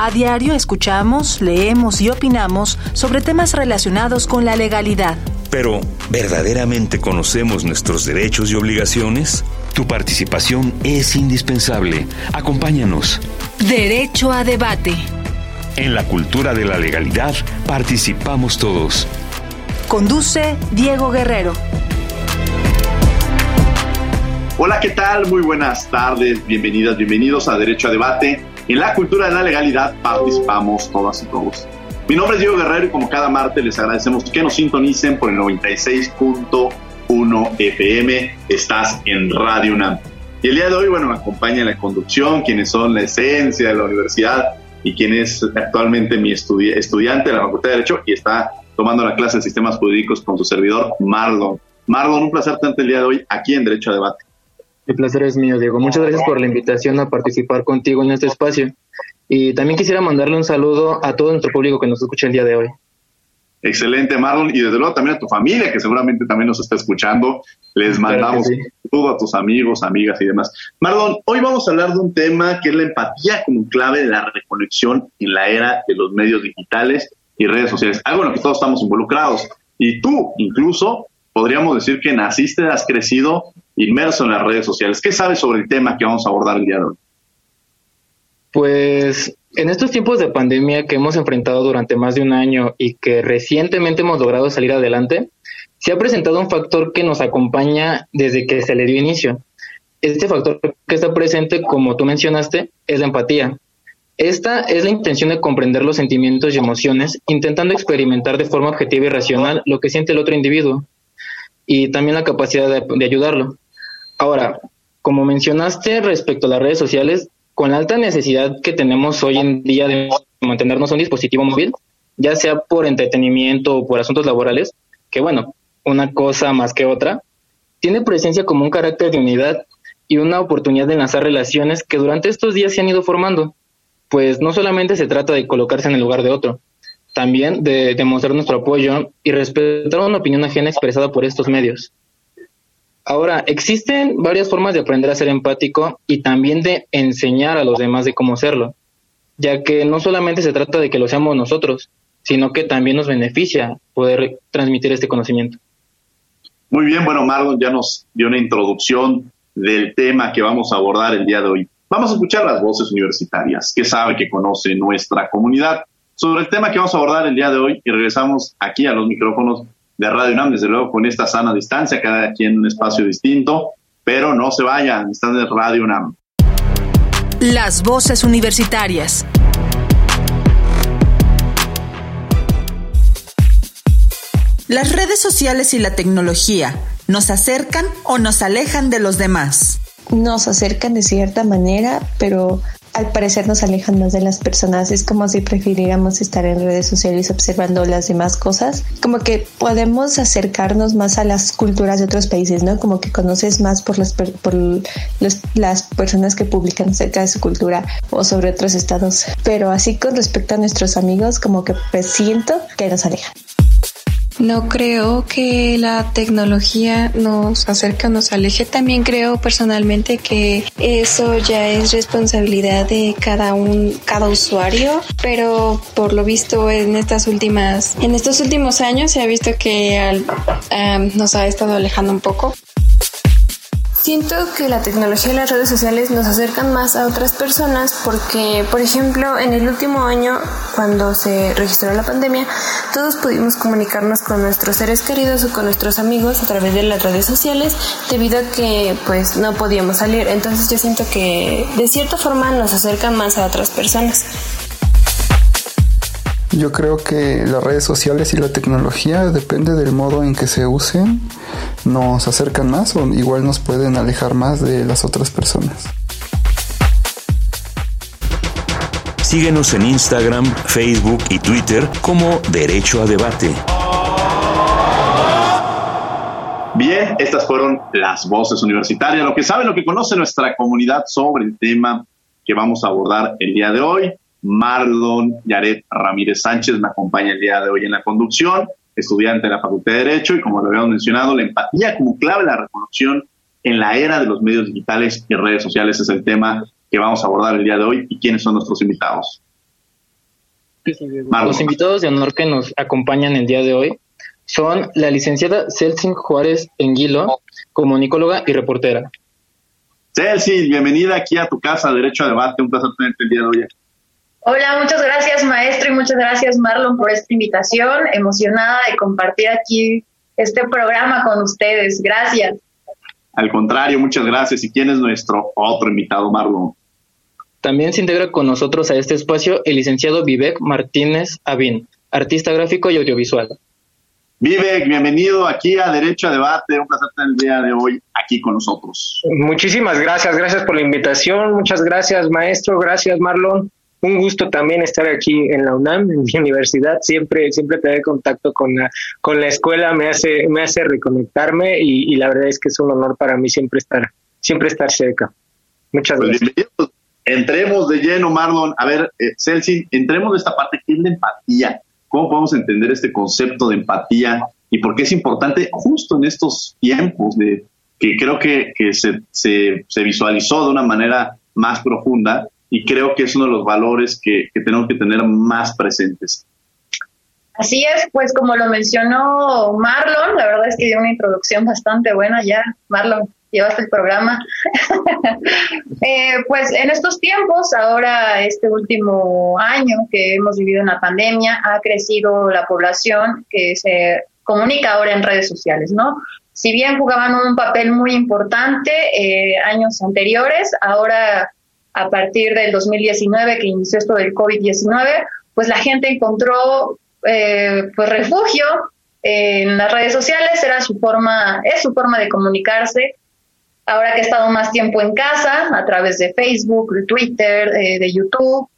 A diario escuchamos, leemos y opinamos sobre temas relacionados con la legalidad. Pero, ¿verdaderamente conocemos nuestros derechos y obligaciones? Tu participación es indispensable. Acompáñanos. Derecho a debate. En la cultura de la legalidad participamos todos. Conduce Diego Guerrero. Hola, ¿qué tal? Muy buenas tardes, bienvenidas, bienvenidos a Derecho a Debate. En la cultura de la legalidad participamos todas y todos. Mi nombre es Diego Guerrero y como cada martes les agradecemos que nos sintonicen por el 96.1 FM. Estás en Radio UNAM. Y el día de hoy, bueno, me acompaña la conducción quienes son la esencia de la universidad y quien es actualmente mi estudiante de la Facultad de Derecho y está tomando la clase de sistemas jurídicos con su servidor, Marlon. Marlon, un placer tanto el día de hoy aquí en Derecho a Debate. El placer es mío, Diego. Muchas gracias por la invitación a participar contigo en este espacio. Y también quisiera mandarle un saludo a todo nuestro público que nos escucha el día de hoy. Excelente, Marlon. Y desde luego también a tu familia, que seguramente también nos está escuchando. Les mandamos saludo a tus amigos, amigas y demás. Marlon, hoy vamos a hablar de un tema que es la empatía como clave de la reconexión en la era de los medios digitales y redes sociales. Algo en lo que todos estamos involucrados. Y tú, incluso, podríamos decir que naciste, has crecido inmerso en las redes sociales. ¿Qué sabes sobre el tema que vamos a abordar el día de hoy? Pues en estos tiempos de pandemia que hemos enfrentado durante más de un año y que recientemente hemos logrado salir adelante, se ha presentado un factor que nos acompaña desde que se le dio inicio. Este factor que está presente, como tú mencionaste, es la empatía. Esta es la intención de comprender los sentimientos y emociones, intentando experimentar de forma objetiva y racional lo que siente el otro individuo y también la capacidad de, ayudarlo. Ahora, como mencionaste respecto a las redes sociales, con la alta necesidad que tenemos hoy en día de mantenernos un dispositivo móvil, ya sea por entretenimiento o por asuntos laborales, que bueno, una cosa más que otra, tiene presencia como un carácter de unidad y una oportunidad de enlazar relaciones que durante estos días se han ido formando, pues no solamente se trata de colocarse en el lugar de otro, también de demostrar nuestro apoyo y respetar una opinión ajena expresada por estos medios. Ahora, existen varias formas de aprender a ser empático y también de enseñar a los demás de cómo serlo, ya que no solamente se trata de que lo seamos nosotros, sino que también nos beneficia poder transmitir este conocimiento. Muy bien, bueno, Marlon ya nos dio una introducción del tema que vamos a abordar el día de hoy. Vamos a escuchar las voces universitarias que sabe que conoce nuestra comunidad sobre el tema que vamos a abordar el día de hoy y regresamos aquí a los micrófonos de Radio UNAM, desde luego con esta sana distancia, cada quien en un espacio distinto, pero no se vayan, están en Radio UNAM. Las voces universitarias. Las redes sociales y la tecnología nos acercan o nos alejan de los demás. Nos acercan de cierta manera, pero al parecer nos alejan más de las personas. Es como si prefiriéramos estar en redes sociales observando las demás cosas. Como que podemos acercarnos más a las culturas de otros países, ¿no? Como que conoces más por las, por las personas que publican acerca de su cultura o sobre otros estados. Pero así con respecto a nuestros amigos, como que pues siento que nos alejan. No creo que la tecnología nos acerque o nos aleje. También creo personalmente que eso ya es responsabilidad de cada un, cada usuario. Pero por lo visto en estas últimas, en estos últimos años se ha visto que nos ha estado alejando un poco. Siento que la tecnología y las redes sociales nos acercan más a otras personas porque, por ejemplo, en el último año, cuando se registró la pandemia, todos pudimos comunicarnos con nuestros seres queridos o con nuestros amigos a través de las redes sociales debido a que pues no podíamos salir. Entonces yo siento que de cierta forma nos acercan más a otras personas. Yo creo que las redes sociales y la tecnología, depende del modo en que se usen, nos acercan más o igual nos pueden alejar más de las otras personas. Síguenos en Instagram, Facebook y Twitter como Derecho a Debate. Bien, estas fueron las voces universitarias, lo que sabe, lo que conoce nuestra comunidad sobre el tema que vamos a abordar el día de hoy. Marlon Yaret Ramírez Sánchez me acompaña el día de hoy en la conducción, estudiante de la Facultad de Derecho y como lo habíamos mencionado, la empatía como clave de la reconstrucción en la era de los medios digitales y redes sociales es el tema que vamos a abordar el día de hoy y quiénes son nuestros invitados. Los invitados de honor que nos acompañan el día de hoy son la licenciada Celsin Juárez Enguilo, comunicóloga y reportera. Celsin, bienvenida aquí a tu casa, Derecho a Debate, un placer tenerte el día de hoy. Hola, muchas gracias maestro y muchas gracias Marlon por esta invitación, emocionada de compartir aquí este programa con ustedes, gracias. Al contrario, muchas gracias. ¿Y quién es nuestro otro invitado, Marlon? También se integra con nosotros a este espacio el licenciado Vivek Martínez Avín, artista gráfico y audiovisual. Vivek, bienvenido aquí a Derecho a Debate. Un placer tener el día de hoy aquí con nosotros. Muchísimas gracias, gracias por la invitación. Muchas gracias, maestro. Gracias, Marlon. Un gusto también estar aquí en la UNAM, en mi universidad. Siempre, siempre tener contacto con la, con la escuela me hace, me hace reconectarme y, la verdad es que es un honor para mí siempre estar, siempre estar cerca. Muchas pues gracias. Entremos de lleno, Marlon. A ver, eh, Celsi, entremos de esta parte que es la empatía ¿Cómo podemos entender este concepto de empatía y por qué es importante justo en estos tiempos de que creo que, se, se, visualizó de una manera más profunda y creo que es uno de los valores que, que tenemos que tener más presentes? Así es, pues como lo mencionó Marlon, la verdad es que dio una introducción bastante buena ya. Marlon, llevaste el programa. Eh, pues en estos tiempos, ahora este último año que hemos vivido en la pandemia, ha crecido la población que se comunica ahora en redes sociales, ¿no? Si bien jugaban un papel muy importante eh, años anteriores, ahora a partir del 2019 que inició esto del COVID-19, pues la gente encontró eh, pues refugio en las redes sociales, era su forma, es su forma de comunicarse ahora que he estado más tiempo en casa, a través de Facebook, de Twitter, eh, de YouTube,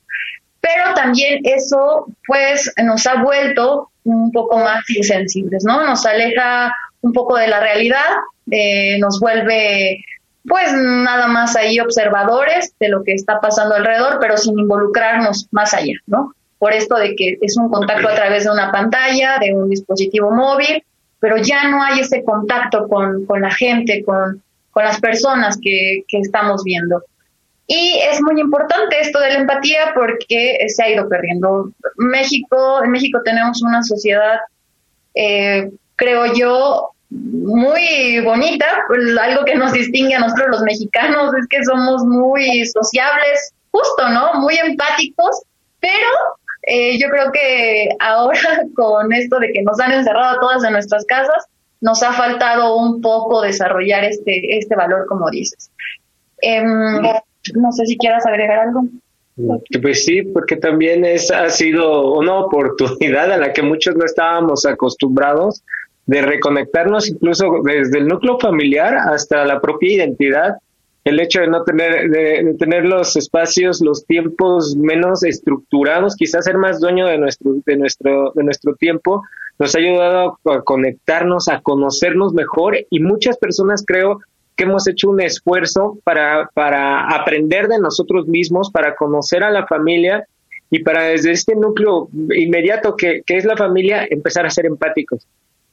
pero también eso pues nos ha vuelto un poco más insensibles, ¿no? Nos aleja un poco de la realidad, eh, nos vuelve pues nada más ahí observadores de lo que está pasando alrededor, pero sin involucrarnos más allá, ¿no? Por esto de que es un contacto a través de una pantalla, de un dispositivo móvil, pero ya no hay ese contacto con, con la gente, con, con las personas que, que estamos viendo. Y es muy importante esto de la empatía porque se ha ido perdiendo. México, en México tenemos una sociedad, eh, creo yo, muy bonita. Algo que nos distingue a nosotros los mexicanos es que somos muy sociables, justo, ¿no? Muy empáticos, pero eh, yo creo que ahora con esto de que nos han encerrado todas en nuestras casas, nos ha faltado un poco desarrollar este, este valor, como dices. Em, no sé si quieras agregar algo. Pues sí, porque también es, ha sido una oportunidad a la que muchos no estábamos acostumbrados de reconectarnos incluso desde el núcleo familiar hasta la propia identidad. El hecho de no tener, de, tener los espacios, los tiempos menos estructurados, quizás ser más dueño de nuestro, de nuestro, de nuestro tiempo, nos ha ayudado a conectarnos, a conocernos mejor y muchas personas creo que hemos hecho un esfuerzo para, para aprender de nosotros mismos, para conocer a la familia y para desde este núcleo inmediato que, que es la familia empezar a ser empáticos.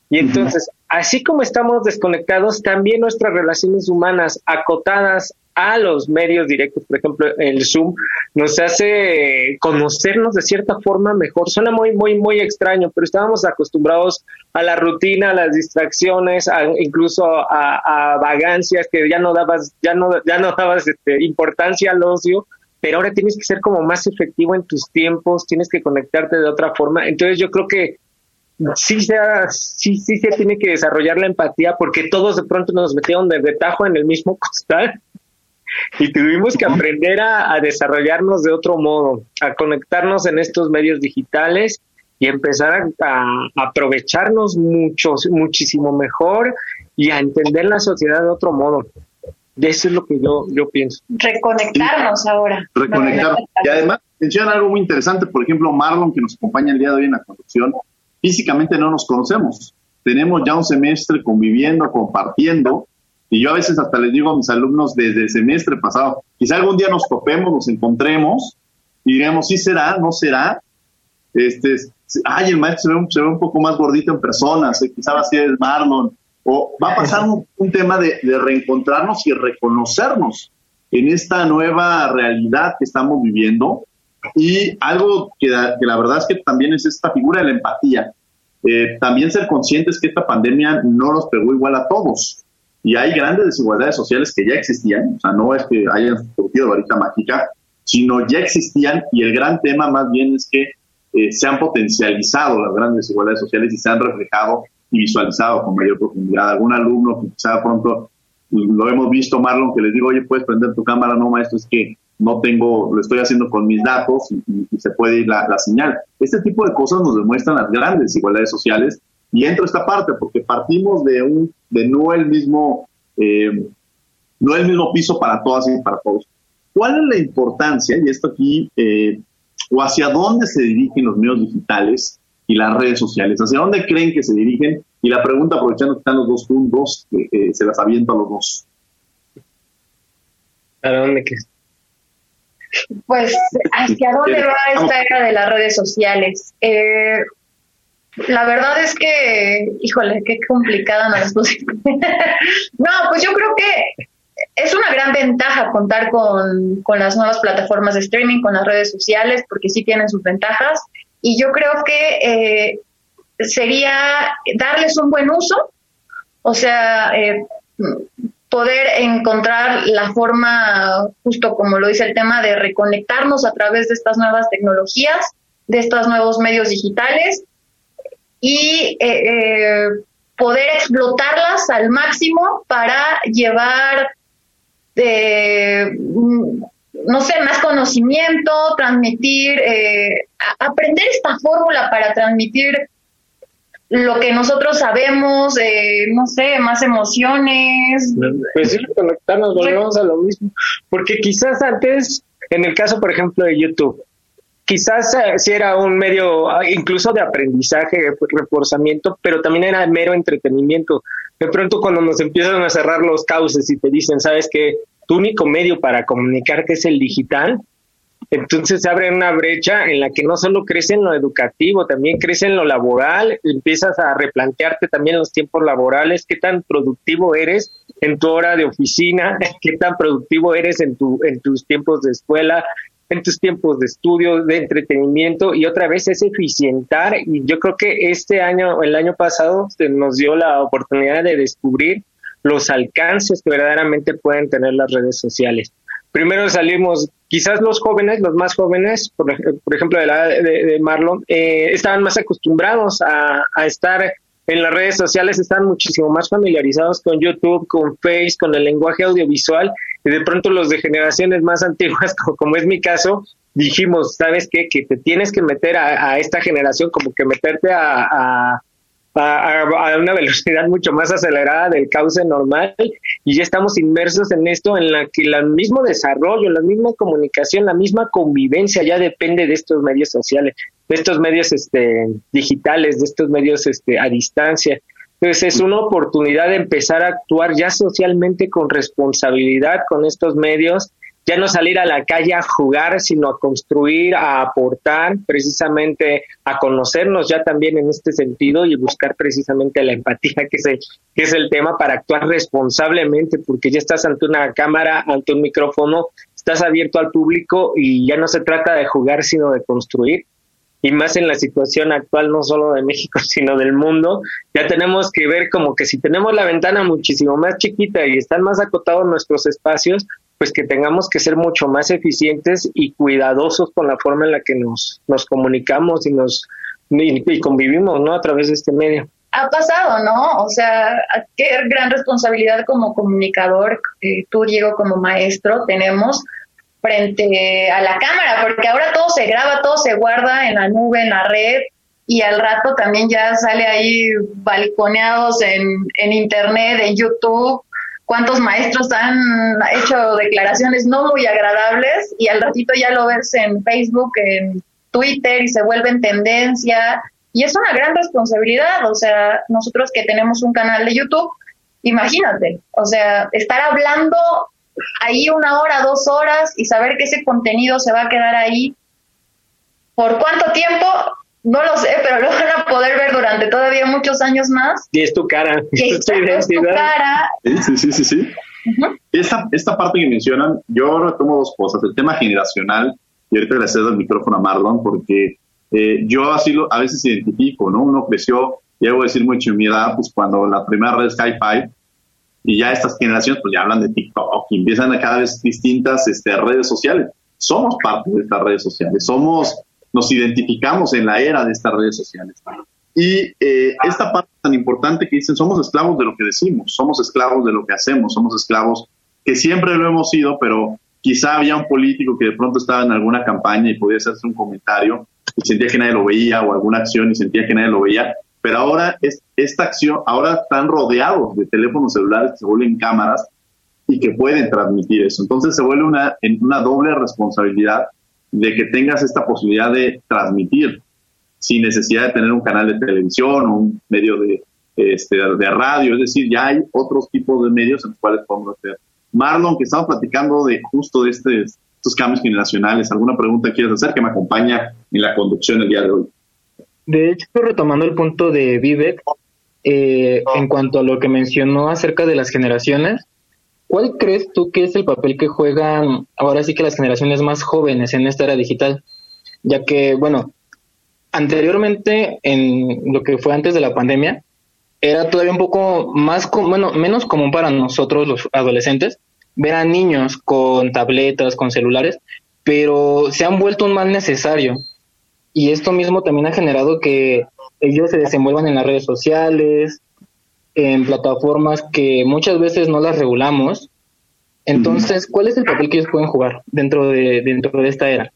Y entonces, así como estamos desconectados, también nuestras relaciones humanas acotadas a los medios directos, por ejemplo, el Zoom, nos hace conocernos de cierta forma mejor. Suena muy, muy, muy extraño, pero estábamos acostumbrados a la rutina, a las distracciones, incluso a, vagancias que ya no dabas, ya no, ya no dabas este, importancia al ocio, pero ahora tienes que ser como más efectivo en tus tiempos, tienes que conectarte de otra forma. Entonces yo creo que sí se, sí, sí se tiene que desarrollar la empatía porque todos de pronto nos metieron de retajo en el mismo costal y tuvimos que aprender a, desarrollarnos de otro modo, a conectarnos en estos medios digitales y empezar a, aprovecharnos mucho, muchísimo mejor y a entender la sociedad de otro modo. Eso es lo que yo, yo pienso. Reconectarnos ahora. Reconectarnos. Y además, mencionan algo muy interesante, por ejemplo, Marlon, que nos acompaña el día de hoy en la conducción, físicamente no nos conocemos. Tenemos ya un semestre conviviendo, compartiendo, y yo a veces hasta les digo a mis alumnos desde el semestre pasado, quizá algún día nos topemos, nos encontremos, y diremos, sí será, no será. Este, ay, el maestro se ve, un poco más gordito en persona, quizá así es Marlon, o va a pasar un, tema de, de reencontrarnos y reconocernos en esta nueva realidad que estamos viviendo y algo que, la verdad es que también es esta figura de la empatía. Eh, también ser conscientes que esta pandemia no nos pegó igual a todos. Y hay grandes desigualdades sociales que ya existían, o sea, no es que hayan surgido varita mágica, sino ya existían y el gran tema más bien es que eh, se han potencializado las grandes desigualdades sociales y se han reflejado y visualizado con mayor profundidad. Algún alumno que quizá pronto lo hemos visto, Marlon, que les digo, oye, puedes prender tu cámara, no, maestro, es que no tengo, lo estoy haciendo con mis datos y, se puede ir la, señal. Este tipo de cosas nos demuestran las grandes desigualdades sociales y entro esta parte porque partimos de un, de no el mismo, eh, no el mismo piso para todas y para todos. ¿Cuál es la importancia, y esto aquí, eh, o hacia dónde se dirigen los medios digitales y las redes sociales? ¿Hacia dónde creen que se dirigen? Y la pregunta, aprovechando que están los dos puntos, eh, se las aviento a los dos. ¿A dónde pues, ¿hacia dónde va esta era de las redes sociales? Eh, la verdad es que, híjole, qué complicada me no, pues yo creo que es una gran ventaja contar con, las nuevas plataformas de streaming, con las redes sociales, porque sí tienen sus ventajas. Y yo creo que eh, sería darles un buen uso, o sea, eh, poder encontrar la forma, justo como lo dice el tema, de reconectarnos a través de estas nuevas tecnologías, de estos nuevos medios digitales y eh, eh, poder explotarlas al máximo para llevar, eh, no sé, más conocimiento, transmitir, aprender esta fórmula para transmitir lo que nosotros sabemos, eh, no sé, más emociones. Pues sí, conectarnos, volvemos a lo mismo. Porque quizás antes, en el caso, por ejemplo, de YouTube, quizás eh, sí era un medio ah, incluso de aprendizaje, reforzamiento, pero también era mero entretenimiento. De pronto cuando nos empiezan a cerrar los cauces y te dicen, sabes que tu único medio para comunicarte es el digital, entonces se abre una brecha en la que no solo crece en lo educativo, también crece en lo laboral, empiezas a replantearte también los tiempos laborales, qué tan productivo eres en tu hora de oficina, qué tan productivo eres en, tu, en tus tiempos de escuela, en tus tiempos de estudio, de entretenimiento y otra vez es eficientar. Y yo creo que este año, el año pasado, nos dio la oportunidad de descubrir los alcances que verdaderamente pueden tener las redes sociales primero salimos, quizás los jóvenes, los más jóvenes, por, ejemplo de la de, Marlon, eh, estaban más acostumbrados a, estar en las redes sociales, están muchísimo más familiarizados con YouTube, con Face, con el lenguaje audiovisual, y de pronto los de generaciones más antiguas, como, es mi caso, dijimos, ¿sabes qué? Que te tienes que meter a, esta generación, como que meterte a, una velocidad mucho más acelerada del cauce normal y ya estamos inmersos en esto en la que el mismo desarrollo, la misma comunicación, la misma convivencia ya depende de estos medios sociales, de estos medios este, digitales, de estos medios este, a distancia. Entonces es una oportunidad de empezar a actuar ya socialmente con responsabilidad con estos medios ya no salir a la calle a jugar, sino a construir, a aportar, precisamente a conocernos ya también en este sentido y buscar precisamente la empatía, que es el, que es el tema para actuar responsablemente, porque ya estás ante una cámara, ante un micrófono, estás abierto al público y ya no se trata de jugar, sino de construir. Y más en la situación actual, no solo de México, sino del mundo, ya tenemos que ver como que si tenemos la ventana muchísimo más chiquita y están más acotados nuestros espacios, pues que tengamos que ser mucho más eficientes y cuidadosos con la forma en la que nos, nos comunicamos y nos y, convivimos, ¿no? A través de este medio. Ha pasado, ¿no? O sea, qué gran responsabilidad como comunicador, eh, tú, Diego, como maestro, tenemos frente a la cámara, porque ahora todo se graba, todo se guarda en la nube, en la red, y al rato también ya sale ahí balconeados en, en internet, en YouTube, cuántos maestros han hecho declaraciones no muy agradables y al ratito ya lo ves en Facebook, en Twitter y se vuelve en tendencia. Y es una gran responsabilidad, o sea, nosotros que tenemos un canal de YouTube, imagínate, o sea, estar hablando ahí una hora, dos horas y saber que ese contenido se va a quedar ahí. ¿Por cuánto tiempo? No lo sé, pero lo van a poder ver durante todavía muchos años más. Y es tu cara. Y es tu cara. Sí, sí, sí, sí. esta, esta parte que mencionan, yo retomo dos cosas. El tema generacional, y ahorita le cedo el micrófono a Marlon, porque eh, yo así lo, a veces identifico, ¿no? Uno creció, y a decir mucho en mi edad, pues cuando la primera red es Hi-Fi, y ya estas generaciones pues ya hablan de TikTok y empiezan a cada vez distintas este, redes sociales. Somos parte de estas redes sociales, somos, nos identificamos en la era de estas redes sociales. Y eh, esta parte tan importante que dicen, somos esclavos de lo que decimos, somos esclavos de lo que hacemos, somos esclavos que siempre lo hemos sido, pero quizá había un político que de pronto estaba en alguna campaña y podía hacerse un comentario y sentía que nadie lo veía o alguna acción y sentía que nadie lo veía pero ahora es, esta acción, ahora están rodeados de teléfonos celulares que se vuelven cámaras y que pueden transmitir eso. Entonces se vuelve una, una doble responsabilidad de que tengas esta posibilidad de transmitir sin necesidad de tener un canal de televisión o un medio de, este, de radio. Es decir, ya hay otros tipos de medios en los cuales podemos hacer. Marlon, que estamos platicando de justo de este, estos cambios generacionales, ¿alguna pregunta quieres hacer que me acompaña en la conducción el día de hoy? De hecho, retomando el punto de Vivek, eh, en cuanto a lo que mencionó acerca de las generaciones, ¿cuál crees tú que es el papel que juegan ahora sí que las generaciones más jóvenes en esta era digital? Ya que, bueno, anteriormente, en lo que fue antes de la pandemia, era todavía un poco más, bueno, menos común para nosotros los adolescentes ver a niños con tabletas, con celulares, pero se han vuelto un mal necesario y esto mismo también ha generado que ellos se desenvuelvan en las redes sociales, en plataformas que muchas veces no las regulamos. Entonces, ¿cuál es el papel que ellos pueden jugar dentro de, dentro de esta era?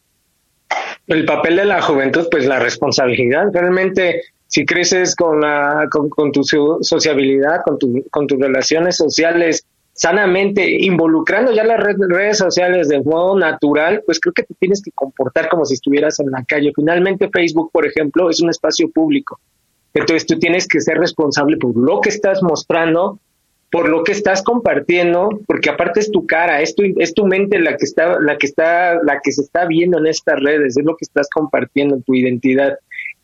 El papel de la juventud, pues la responsabilidad. Realmente, si creces con, la, con, tu sociabilidad, con, tu, con tus relaciones sociales sanamente, involucrando ya las redes sociales de modo natural, pues creo que te tienes que comportar como si estuvieras en la calle. Finalmente Facebook, por ejemplo, es un espacio público. Entonces tú tienes que ser responsable por lo que estás mostrando, por lo que estás compartiendo, porque aparte es tu cara, es tu, es tu mente la que está, la que está, la que se está viendo en estas redes, es lo que estás compartiendo, tu identidad.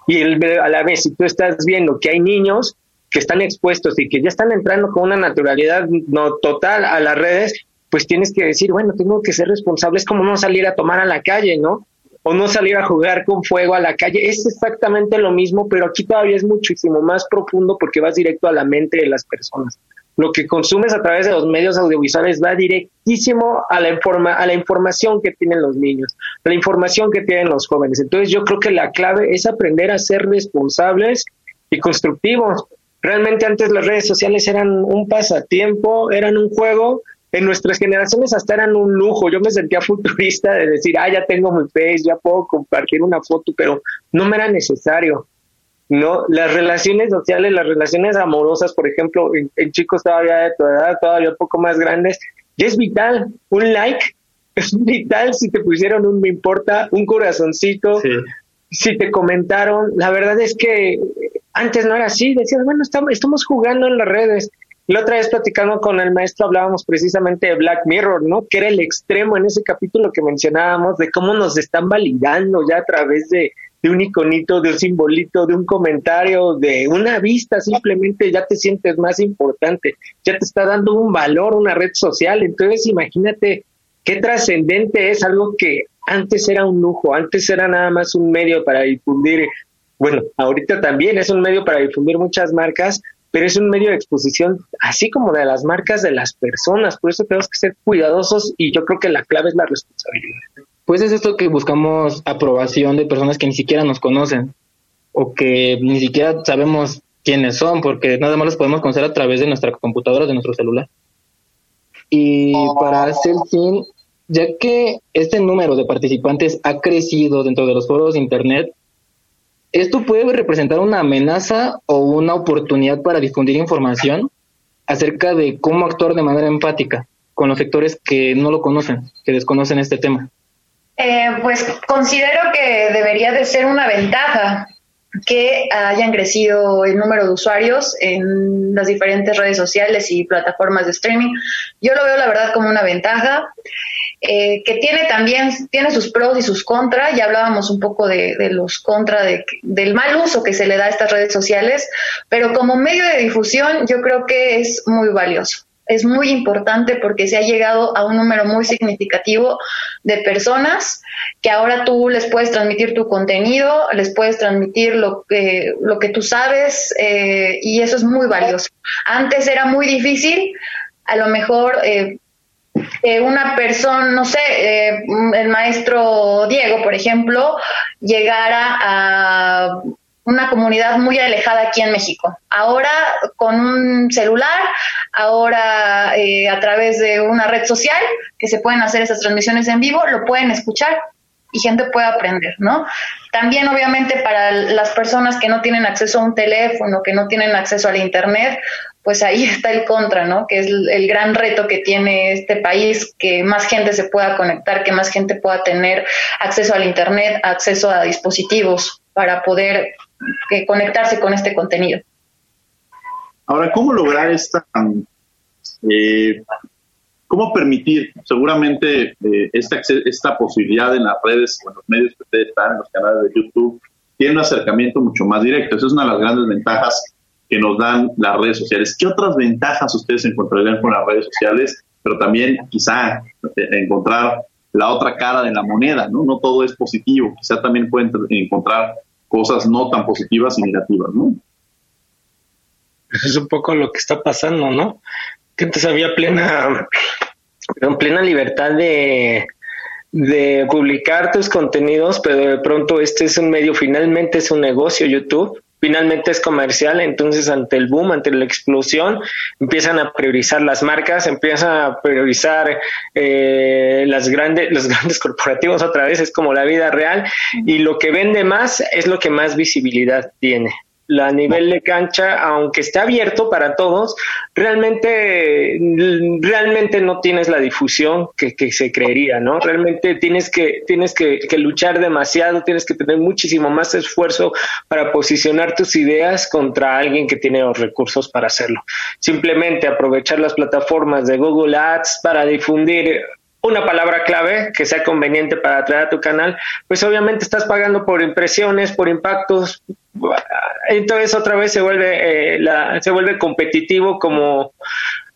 Y a la vez, si tú estás viendo que hay niños que están expuestos y que ya están entrando con una naturalidad no total a las redes, pues tienes que decir, bueno, tengo que ser responsable, es como no salir a tomar a la calle, ¿no? O no salir a jugar con fuego a la calle, es exactamente lo mismo, pero aquí todavía es muchísimo más profundo porque vas directo a la mente de las personas. Lo que consumes a través de los medios audiovisuales va directísimo a la, informa a la información que tienen los niños, la información que tienen los jóvenes. Entonces yo creo que la clave es aprender a ser responsables y constructivos Realmente antes las redes sociales eran un pasatiempo, eran un juego. En nuestras generaciones hasta eran un lujo. Yo me sentía futurista de decir, ah, ya tengo mi face, ya puedo compartir una foto, pero no me era necesario. No, las relaciones sociales, las relaciones amorosas, por ejemplo, en, chicos todavía de tu edad, todavía un poco más grandes, ya es vital. Un like es vital si te pusieron un me importa, un corazoncito, si te comentaron. La verdad es que antes no era así, decías, bueno, estamos, estamos jugando en las redes. La otra vez platicando con el maestro hablábamos precisamente de Black Mirror, ¿no? Que era el extremo en ese capítulo que mencionábamos de cómo nos están validando ya a través de, de un iconito, de un simbolito, de un comentario, de una vista, simplemente ya te sientes más importante, ya te está dando un valor una red social. Entonces imagínate qué trascendente es algo que antes era un lujo, antes era nada más un medio para difundir bueno, ahorita también es un medio para difundir muchas marcas, pero es un medio de exposición, así como de las marcas de las personas. Por eso tenemos que ser cuidadosos y yo creo que la clave es la responsabilidad. Pues es esto que buscamos aprobación de personas que ni siquiera nos conocen o que ni siquiera sabemos quiénes son, porque nada más los podemos conocer a través de nuestra computadora, de nuestro celular. Y para hacer fin, ya que este número de participantes ha crecido dentro de los foros de Internet, ¿Esto puede representar una amenaza o una oportunidad para difundir información? acerca de cómo actuar de manera empática con los sectores que no lo conocen, que desconocen este tema. Eh, pues considero que debería de ser una ventaja que hayan crecido el número de usuarios en las diferentes redes sociales y plataformas de streaming. Yo lo veo la verdad como una ventaja. Eh, que tiene también tiene sus pros y sus contras. Ya hablábamos un poco de, los contras de, del mal uso que se le da a estas redes sociales, pero como medio de difusión yo creo que es muy valioso es muy importante porque se ha llegado a un número muy significativo de personas que ahora tú les puedes transmitir tu contenido, les puedes transmitir lo que, lo que tú sabes eh, y eso es muy valioso. Antes era muy difícil, a lo mejor eh, una persona, no sé, eh, el maestro Diego, por ejemplo, llegara a una comunidad muy alejada aquí en México. Ahora con un celular, ahora eh, a través de una red social, que se pueden hacer esas transmisiones en vivo, lo pueden escuchar y gente puede aprender, ¿no? También obviamente para las personas que no tienen acceso a un teléfono, que no tienen acceso al Internet, pues ahí está el contra, ¿no? Que es el gran reto que tiene este país, que más gente se pueda conectar, que más gente pueda tener acceso al Internet, acceso a dispositivos para poder que conectarse con este contenido. Ahora, ¿cómo lograr esta, eh, cómo permitir seguramente eh, esta, esta posibilidad en las redes, en los medios que ustedes están, en los canales de YouTube, tiene un acercamiento mucho más directo? Esa es una de las grandes ventajas que nos dan las redes sociales. ¿Qué otras ventajas ustedes encontrarían con las redes sociales? Pero también quizá eh, encontrar la otra cara de la moneda, ¿no? No todo es positivo, quizá también pueden encontrar cosas no tan positivas y negativas, ¿no? Eso es un poco lo que está pasando, ¿no? Que antes había plena, plena libertad de, de publicar tus contenidos, pero de pronto este es un medio, finalmente es un negocio YouTube, finalmente es comercial, entonces ante el boom, ante la explosión, empiezan a priorizar las marcas, empiezan a priorizar eh, las grandes, los grandes corporativos otra vez, es como la vida real, y lo que vende más es lo que más visibilidad tiene la nivel de cancha, aunque esté abierto para todos, realmente, realmente no tienes la difusión que, se creería, ¿no? Realmente tienes que, tienes que, luchar demasiado, tienes que tener muchísimo más esfuerzo para posicionar tus ideas contra alguien que tiene los recursos para hacerlo. Simplemente aprovechar las plataformas de Google Ads para difundir una palabra clave que sea conveniente para atraer a tu canal, pues obviamente estás pagando por impresiones, por impactos, entonces otra vez se vuelve eh, se vuelve competitivo como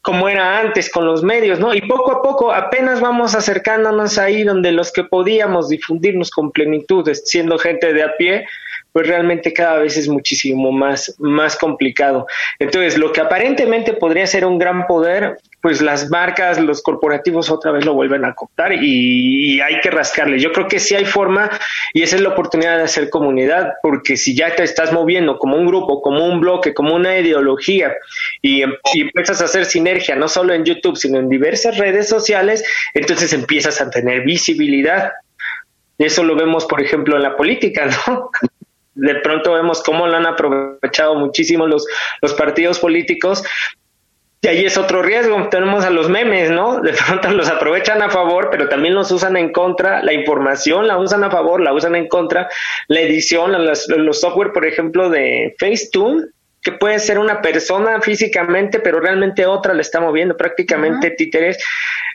como era antes con los medios, ¿no? Y poco a poco apenas vamos acercándonos ahí donde los que podíamos difundirnos con plenitud, siendo gente de a pie, pues realmente cada vez es muchísimo más, más complicado. Entonces, lo que aparentemente podría ser un gran poder, pues las marcas, los corporativos otra vez lo vuelven a cooptar y, hay que rascarle. Yo creo que sí hay forma y esa es la oportunidad de hacer comunidad, porque si ya te estás moviendo como un grupo, como un bloque, como una ideología y, y empiezas a hacer sinergia, no solo en YouTube, sino en diversas redes sociales, entonces empiezas a tener visibilidad. Eso lo vemos, por ejemplo, en la política, ¿no? De pronto vemos cómo lo han aprovechado muchísimo los, los partidos políticos. Y ahí es otro riesgo. Tenemos a los memes, ¿no? De pronto los aprovechan a favor, pero también los usan en contra. La información la usan a favor, la usan en contra. La edición, los, los software, por ejemplo, de Facetune, que puede ser una persona físicamente, pero realmente otra la está moviendo, prácticamente títeres.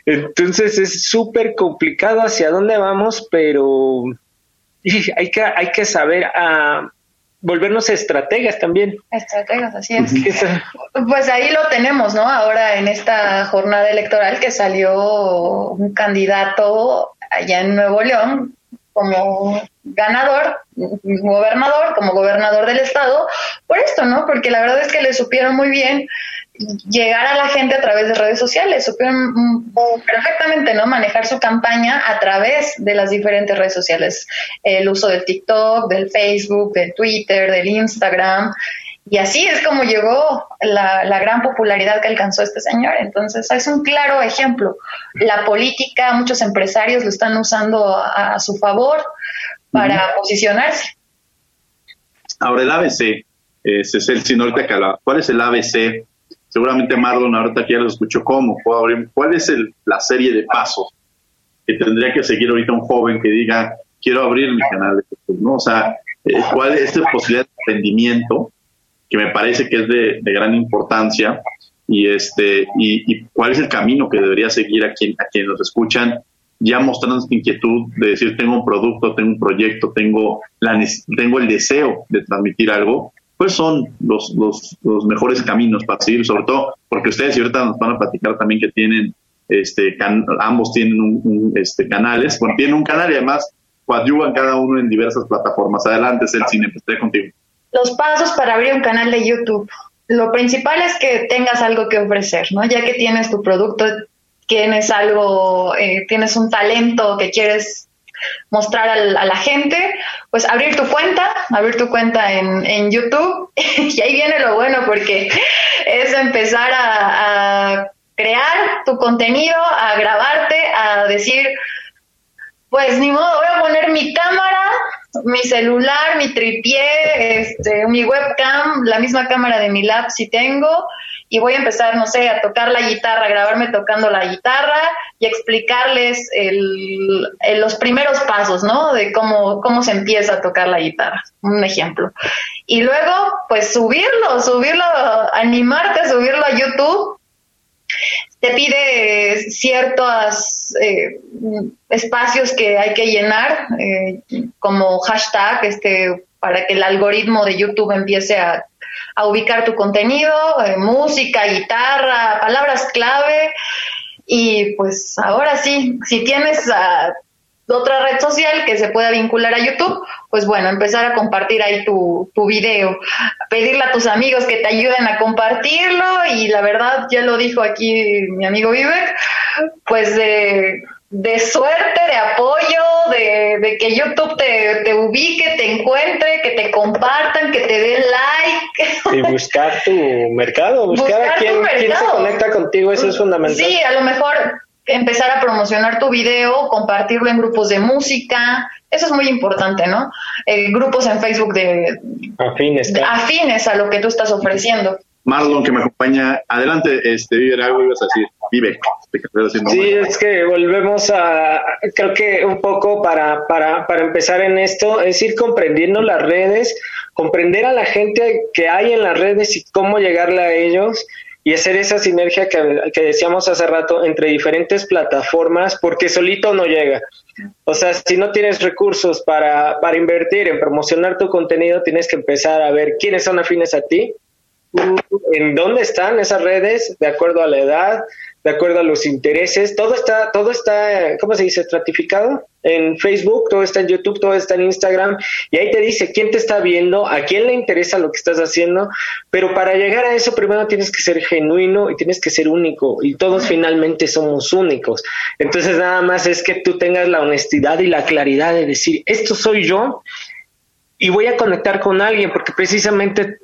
Entonces es súper complicado hacia dónde vamos, pero hay que, hay que saber a ah, volvernos estrategas también. Estrategas, así es. Pues ahí lo tenemos, ¿no? Ahora en esta jornada electoral que salió un candidato allá en Nuevo León como ganador, gobernador, como gobernador del estado, por esto, ¿no? Porque la verdad es que le supieron muy bien llegar a la gente a través de redes sociales, supieron mm, perfectamente no manejar su campaña a través de las diferentes redes sociales, el uso del TikTok, del Facebook, del Twitter, del Instagram, y así es como llegó la, la, gran popularidad que alcanzó este señor. Entonces, es un claro ejemplo. La política, muchos empresarios lo están usando a, su favor para posicionarse. Ahora, el ABC, ese es el sino ¿cuál es el ABC seguramente Marlon ahorita que ya lo escuchó, ¿cómo? ¿Cuál es el, la serie de pasos que tendría que seguir ahorita un joven que diga, quiero abrir mi canal de YouTube, ¿no? O sea, eh, ¿cuál es esta posibilidad de emprendimiento que me parece que es de, gran importancia y este y, cuál es el camino que debería seguir a quien a quienes nos escuchan ya mostrando esta inquietud de decir tengo un producto, tengo un proyecto, tengo la tengo el deseo de transmitir algo, pues son los, los, los mejores caminos para seguir, sobre todo porque ustedes ahorita nos van a platicar también que tienen este ambos tienen un, este canales, bueno, tienen un canal y además coadyuvan cada uno en diversas plataformas. Adelante, es el cine, estoy contigo. Los pasos para abrir un canal de YouTube. Lo principal es que tengas algo que ofrecer, ¿no? Ya que tienes tu producto, tienes algo, eh, tienes un talento que quieres mostrar a la gente, pues abrir tu cuenta, abrir tu cuenta en, en YouTube. y ahí viene lo bueno porque es empezar a, a crear tu contenido, a grabarte, a decir, pues ni modo, voy a poner mi cámara, mi celular, mi tripié, este, mi webcam, la misma cámara de mi lap si tengo, y voy a empezar, no sé, a tocar la guitarra, a grabarme tocando la guitarra y explicarles los primeros pasos, ¿no? De cómo, cómo se empieza a tocar la guitarra, un ejemplo. Y luego, pues subirlo, subirlo, animarte a subirlo a YouTube te pide ciertos eh, espacios que hay que llenar, eh, como hashtag, este, para que el algoritmo de YouTube empiece a, ubicar tu contenido, eh, música, guitarra, palabras clave. Y pues ahora sí, si tienes otra red social que se pueda vincular a YouTube, pues bueno, empezar a compartir ahí tu, tu video, pedirle a tus amigos que te ayuden a compartirlo y la verdad, ya lo dijo aquí mi amigo Vivek, pues de, de suerte, de apoyo, de, de que YouTube te, te, ubique, te encuentre, que te compartan, que te den like. Y buscar tu mercado, buscar, a quién, quién se conecta contigo, eso es fundamental. Sí, a lo mejor empezar a promocionar tu video, compartirlo en grupos de música, eso es muy importante, ¿no? Eh, grupos en Facebook de afines, afines a lo que tú estás ofreciendo. Marlon, que me acompaña, adelante, este, Vive, algo ibas a decir, Vive. Sí, es que volvemos a, creo que un poco para, para, para empezar en esto, es ir comprendiendo las redes, comprender a la gente que hay en las redes y cómo llegarle a ellos y hacer esa sinergia que, que, decíamos hace rato entre diferentes plataformas, porque solito no llega. O sea, si no tienes recursos para, para invertir en promocionar tu contenido, tienes que empezar a ver quiénes son afines a ti, en dónde están esas redes, de acuerdo a la edad, de acuerdo a los intereses, todo está, todo está, ¿cómo se dice? Estratificado en Facebook, todo está en YouTube, todo está en Instagram, y ahí te dice quién te está viendo, a quién le interesa lo que estás haciendo, pero para llegar a eso primero tienes que ser genuino y tienes que ser único, y todos finalmente somos únicos. Entonces nada más es que tú tengas la honestidad y la claridad de decir, esto soy yo, y voy a conectar con alguien porque precisamente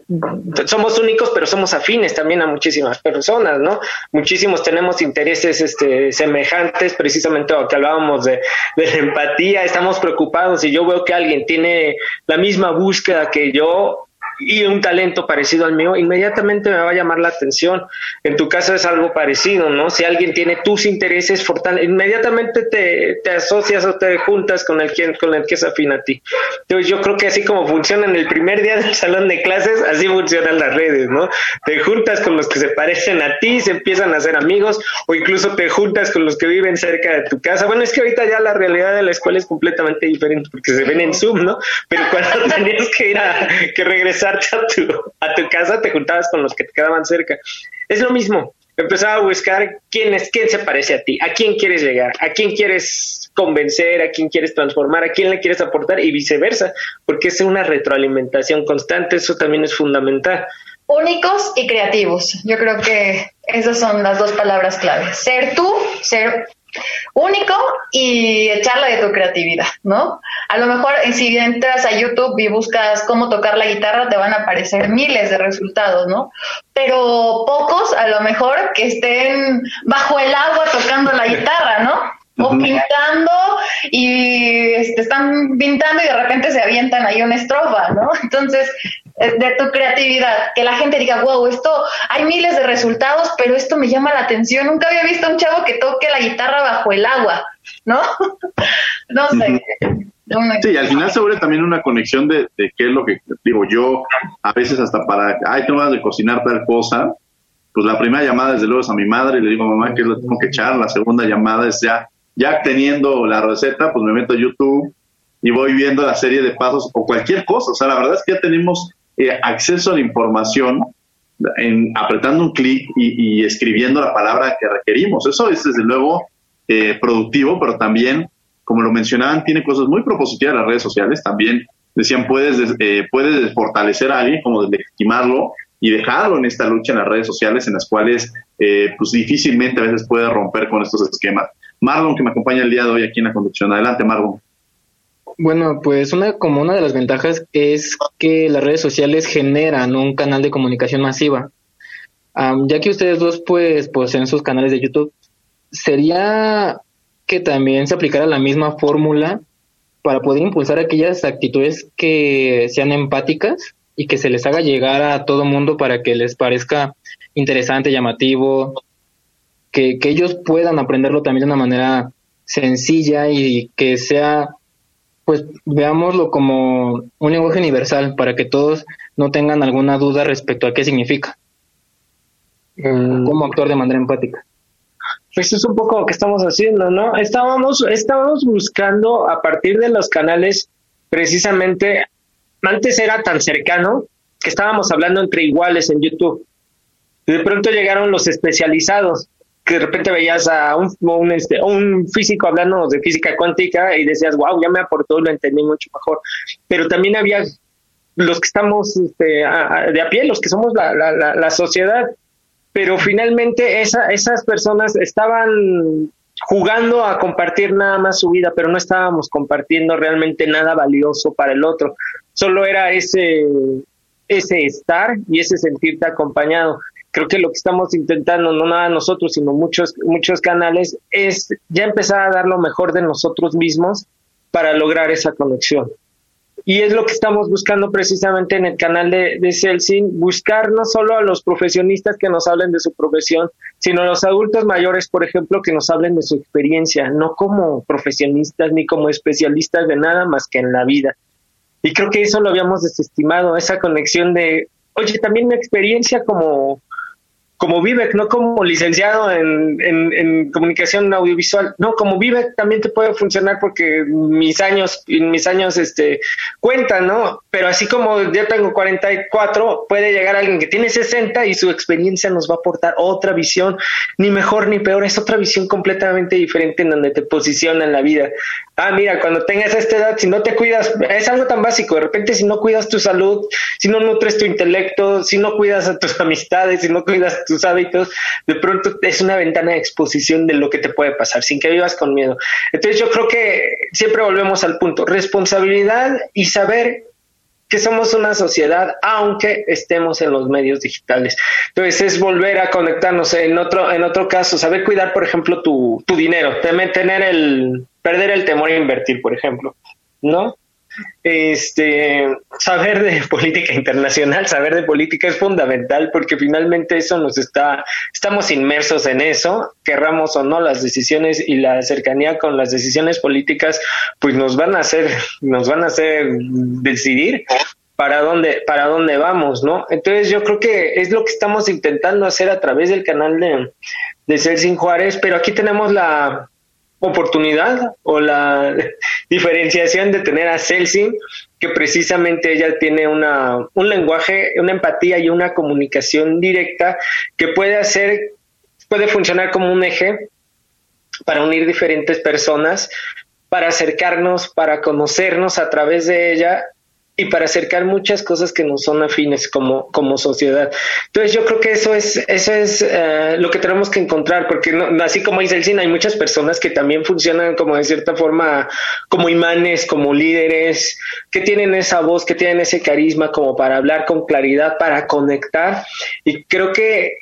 somos únicos pero somos afines también a muchísimas personas no muchísimos tenemos intereses este semejantes precisamente lo que hablábamos de, de la empatía estamos preocupados y yo veo que alguien tiene la misma búsqueda que yo y un talento parecido al mío, inmediatamente me va a llamar la atención. En tu caso es algo parecido, ¿no? Si alguien tiene tus intereses, inmediatamente te, te, asocias o te juntas con el, quien, con el que es afín a ti. Entonces yo creo que así como funciona en el primer día del salón de clases, así funcionan las redes, ¿no? Te juntas con los que se parecen a ti, se empiezan a hacer amigos o incluso te juntas con los que viven cerca de tu casa. Bueno, es que ahorita ya la realidad de la escuela es completamente diferente porque se ven en Zoom, ¿no? Pero cuando tenías que ir a que regresar a tu, a tu casa, te juntabas con los que te quedaban cerca. Es lo mismo. Empezaba a buscar quién es, quién se parece a ti, a quién quieres llegar, a quién quieres convencer, a quién quieres transformar, a quién le quieres aportar y viceversa, porque es una retroalimentación constante, eso también es fundamental. Únicos y creativos. Yo creo que esas son las dos palabras claves. Ser tú, ser único y echarle de tu creatividad, ¿no? A lo mejor si entras a YouTube y buscas cómo tocar la guitarra, te van a aparecer miles de resultados, ¿no? Pero pocos a lo mejor que estén bajo el agua tocando la guitarra, ¿no? O pintando y este, están pintando y de repente se avientan ahí una estrofa, ¿no? Entonces, eh, de tu creatividad, que la gente diga, wow, esto, hay miles de resultados, pero esto me llama la atención. Nunca había visto a un chavo que toque la guitarra bajo el agua, ¿no? no sé. Sí, al final se vuelve también una conexión de, de qué es lo que digo yo, a veces hasta para, ay, tengo ganas de cocinar tal cosa, pues la primera llamada desde luego es a mi madre y le digo, mamá, que lo tengo que echar, la segunda llamada es ya, ya teniendo la receta, pues me meto a YouTube y voy viendo la serie de pasos o cualquier cosa, o sea, la verdad es que ya tenemos eh, acceso a la información en, apretando un clic y, escribiendo la palabra que requerimos. Eso es desde luego eh, productivo, pero también, como lo mencionaban, tiene cosas muy propositivas las redes sociales. También decían, puedes, eh, puedes fortalecer a alguien, como deslegitimarlo y dejarlo en esta lucha en las redes sociales en las cuales pues difícilmente a veces puede romper con estos esquemas. Marlon, que me acompaña el día de hoy aquí en la conducción. Adelante, Marlon. Bueno, pues una como una de las ventajas es que las redes sociales generan un canal de comunicación masiva. ya que ustedes dos pues poseen sus canales de YouTube, sería que también se aplicara la misma fórmula para poder impulsar aquellas actitudes que sean empáticas y que se les haga llegar a todo mundo para que les parezca interesante, llamativo, que, que ellos puedan aprenderlo también de una manera sencilla y que sea pues veámoslo como un lenguaje universal para que todos no tengan alguna duda respecto a qué significa. Mm. Como actuar de manera empática. Pues es un poco lo que estamos haciendo, ¿no? Estábamos, estábamos buscando a partir de los canales, precisamente, antes era tan cercano que estábamos hablando entre iguales en YouTube. de pronto llegaron los especializados, que de repente veías a un, un, este, un físico hablando de física cuántica y decías, wow, ya me aportó y lo entendí mucho mejor. Pero también había los que estamos este, de a pie, los que somos la, la, la, sociedad, pero finalmente esa, esas personas estaban jugando a compartir nada más su vida, pero no estábamos compartiendo realmente nada valioso para el otro. Solo era ese, ese estar y ese sentirte acompañado creo que lo que estamos intentando, no nada nosotros, sino muchos, muchos canales, es ya empezar a dar lo mejor de nosotros mismos para lograr esa conexión. Y es lo que estamos buscando precisamente en el canal de, de Celsin, buscar no solo a los profesionistas que nos hablen de su profesión, sino a los adultos mayores, por ejemplo, que nos hablen de su experiencia, no como profesionistas ni como especialistas de nada más que en la vida. Y creo que eso lo habíamos desestimado, esa conexión de, oye, también mi experiencia como, como Vivek, no como licenciado en, comunicación audiovisual, no, como Vivek también te puede funcionar porque mis años, mis años este, cuentan, ¿no? Pero así como yo tengo 44, puede llegar alguien que tiene 60 y su experiencia nos va a aportar otra visión, ni mejor ni peor, es otra visión completamente diferente en donde te posiciona en la vida. Ah, mira, cuando tengas esta edad, si no te cuidas, es algo tan básico, de repente si no cuidas tu salud, si no nutres tu intelecto, si no cuidas a tus amistades, si no cuidas tus hábitos, de pronto es una ventana de exposición de lo que te puede pasar, sin que vivas con miedo. Entonces yo creo que siempre volvemos al punto, responsabilidad y saber que somos una sociedad aunque estemos en los medios digitales. Entonces es volver a conectarnos en otro en otro caso, saber cuidar, por ejemplo, tu, tu dinero, tener el perder el temor a invertir, por ejemplo, ¿no? Este, saber de política internacional, saber de política es fundamental porque finalmente eso nos está, estamos inmersos en eso, querramos o no las decisiones y la cercanía con las decisiones políticas, pues nos van a hacer, nos van a hacer decidir para dónde, para dónde vamos, ¿no? Entonces yo creo que es lo que estamos intentando hacer a través del canal de, de Ser Sin Juárez, pero aquí tenemos la, oportunidad o la diferenciación de tener a Celsin, que precisamente ella tiene una, un lenguaje, una empatía y una comunicación directa que puede hacer, puede funcionar como un eje para unir diferentes personas, para acercarnos, para conocernos a través de ella y para acercar muchas cosas que no son afines como, como sociedad. Entonces yo creo que eso es, eso es eh, lo que tenemos que encontrar, porque así como dice el cine, hay muchas personas que también funcionan como de cierta forma como imanes, como líderes, que tienen esa voz, que tienen ese carisma como para hablar con claridad, para conectar. Y creo que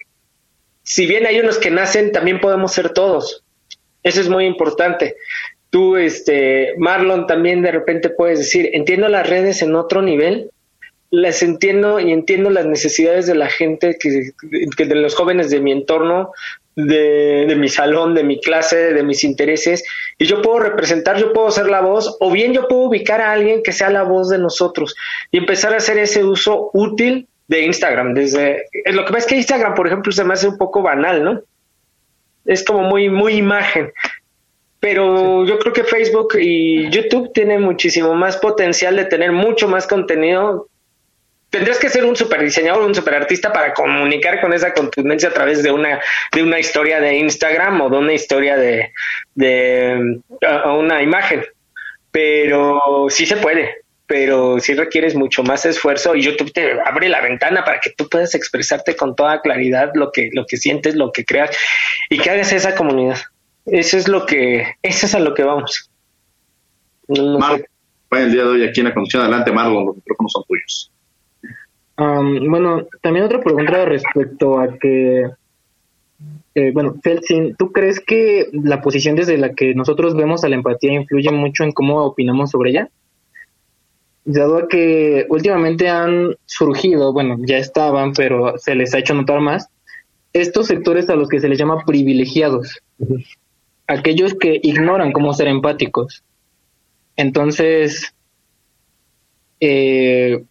si bien hay unos que nacen, también podemos ser todos Eso es muy importante. Tú, este, Marlon, también de repente puedes decir, entiendo las redes en otro nivel, las entiendo y entiendo las necesidades de la gente, que, de los jóvenes de mi entorno, de, mi salón, de mi clase, de mis intereses, y yo puedo representar, yo puedo ser la voz, o bien yo puedo ubicar a alguien que sea la voz de nosotros y empezar a hacer ese uso útil de Instagram. Desde lo que ves que Instagram, por ejemplo, se me hace un poco banal, ¿no? Es como muy, muy imagen. Pero yo creo que Facebook y YouTube tienen muchísimo más potencial de tener mucho más contenido tendrías que ser un super diseñador, un super artista para comunicar con esa contundencia a través de una, de una historia de Instagram o de una historia de, de una imagen. Pero sí se puede, pero sí requieres mucho más esfuerzo y YouTube te abre la ventana para que tú puedas expresarte con toda claridad lo que, lo que sientes, lo que creas y que hagas esa comunidad. Eso es lo que, eso es a lo que vamos. No, el día de hoy aquí en la conducción. Adelante, Marlon, los micrófonos son tuyos bueno, también otra pregunta respecto a que, eh, bueno, Felsin, ¿tú crees que la posición desde la que nosotros vemos a la empatía influye mucho en cómo opinamos sobre ella? Dado a que últimamente han surgido, bueno, ya estaban, pero se les ha hecho notar más, estos sectores a los que se les llama privilegiados, aquellos que ignoran cómo ser empáticos. Entonces, eh,